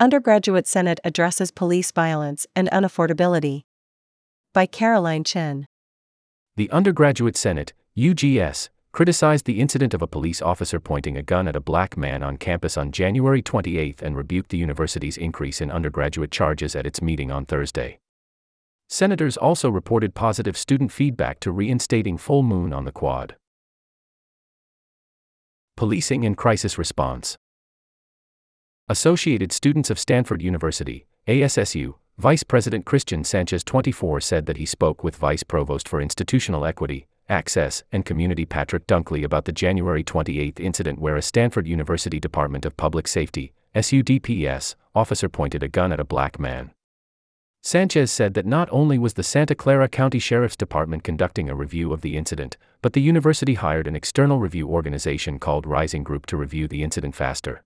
Undergraduate Senate addresses police violence and unaffordability. By Caroline Chen. The Undergraduate Senate, UGS, criticized the incident of a police officer pointing a gun at a black man on campus on January 28 and rebuked the university's increase in undergraduate charges at its meeting on Thursday. Senators also reported positive student feedback to reinstating full moon on the quad. Policing and crisis response. Associated Students of Stanford University, ASSU, Vice President Christian Sanchez 24 said that he spoke with Vice Provost for Institutional Equity, Access, and Community Patrick Dunkley about the January 28 incident where a Stanford University Department of Public Safety, SUDPS, officer pointed a gun at a black man. Sanchez said that not only was the Santa Clara County Sheriff's Department conducting a review of the incident, but the university hired an external review organization called Rising Group to review the incident faster.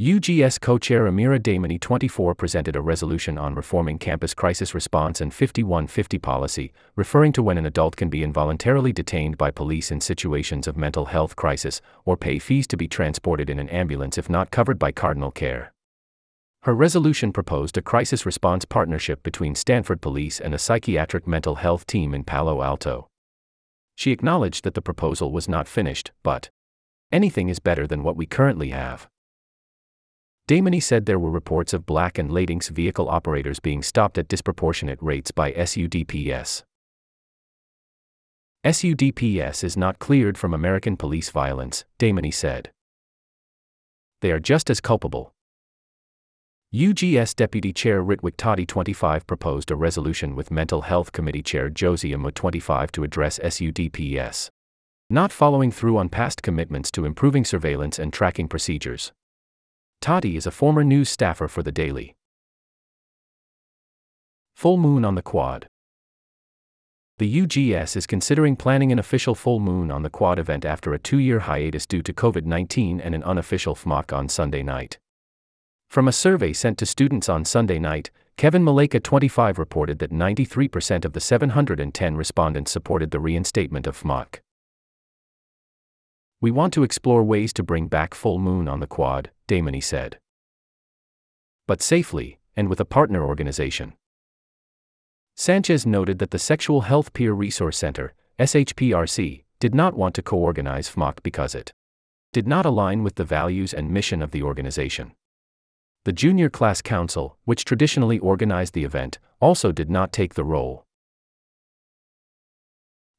UGS co-chair Amira Dehmani 24 presented a resolution on reforming campus crisis response and 5150 policy, referring to when an adult can be involuntarily detained by police in situations of mental health crisis or pay fees to be transported in an ambulance if not covered by Cardinal Care. Her resolution proposed a crisis response partnership between Stanford Police and a psychiatric mental health team in Palo Alto. She acknowledged that the proposal was not finished, but anything is better than what we currently have. Dehmani said there were reports of black and Latinx vehicle operators being stopped at disproportionate rates by SUDPS. SUDPS is not cleared from American police violence, Dehmani said. They are just as culpable. UGS Deputy Chair Ritwik Toddy 25 proposed a resolution with Mental Health Committee Chair Josie Amo 25 to address SUDPS. Not following through on past commitments to improving surveillance and tracking procedures. Toddy is a former news staffer for The Daily. Full Moon on the Quad. The UGS is considering planning an official full moon on the Quad event after a two year hiatus due to COVID 19 and an unofficial FMOC on Sunday night. From a survey sent to students on Sunday night, Kevin Maleka 25 reported that 93% of the 710 respondents supported the reinstatement of FMOC. We want to explore ways to bring back full moon on the quad, Dehmani said. But safely, and with a partner organization. Sanchez noted that the Sexual Health Peer Resource Center, SHPRC, did not want to co organize FMOC because it did not align with the values and mission of the organization. The Junior Class Council, which traditionally organized the event, also did not take the role.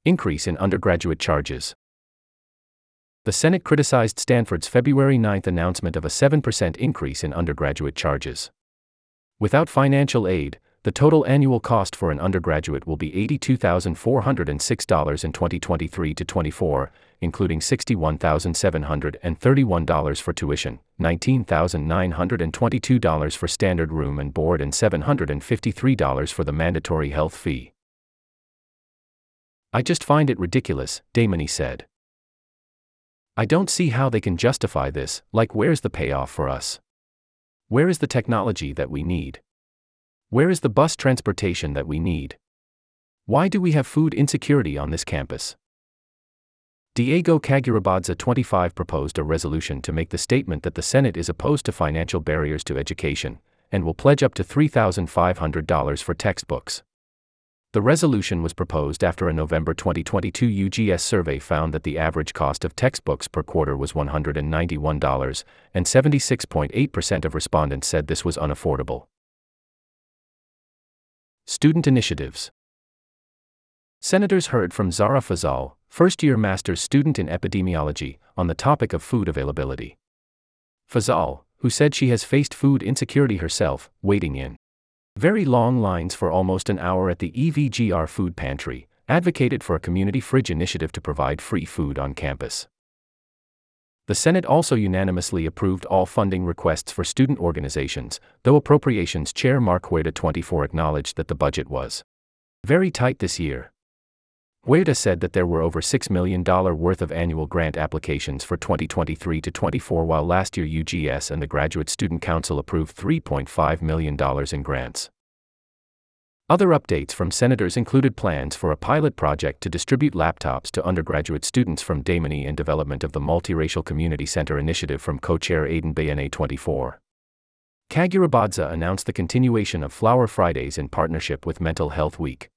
Increase in undergraduate charges the Senate criticized Stanford's February 9 announcement of a 7% increase in undergraduate charges. Without financial aid, the total annual cost for an undergraduate will be $82,406 in 2023 to 24, including $61,731 for tuition, $19,922 for standard room and board, and $753 for the mandatory health fee. I just find it ridiculous, Dehmani said. I don't see how they can justify this, like, where's the payoff for us? Where is the technology that we need? Where is the bus transportation that we need? Why do we have food insecurity on this campus? Diego Kagurabadza 25 proposed a resolution to make the statement that the Senate is opposed to financial barriers to education and will pledge up to $3,500 for textbooks. The resolution was proposed after a November 2022 UGS survey found that the average cost of textbooks per quarter was $191, and 76.8% of respondents said this was unaffordable. Student Initiatives Senators heard from Zara Fazal, first year master's student in epidemiology, on the topic of food availability. Fazal, who said she has faced food insecurity herself, waiting in very long lines for almost an hour at the EVGR food pantry, advocated for a community fridge initiative to provide free food on campus. The Senate also unanimously approved all funding requests for student organizations, though Appropriations Chair Mark Huerta 24 acknowledged that the budget was very tight this year. Huerta said that there were over $6 million worth of annual grant applications for 2023 to 24 while last year UGS and the Graduate Student Council approved $3.5 million in grants. Other updates from senators included plans for a pilot project to distribute laptops to undergraduate students from Dehmani and development of the Multiracial Community Center initiative from co-chair Aiden Bayane 24. Kagurabadza announced the continuation of Flower Fridays in partnership with Mental Health Week.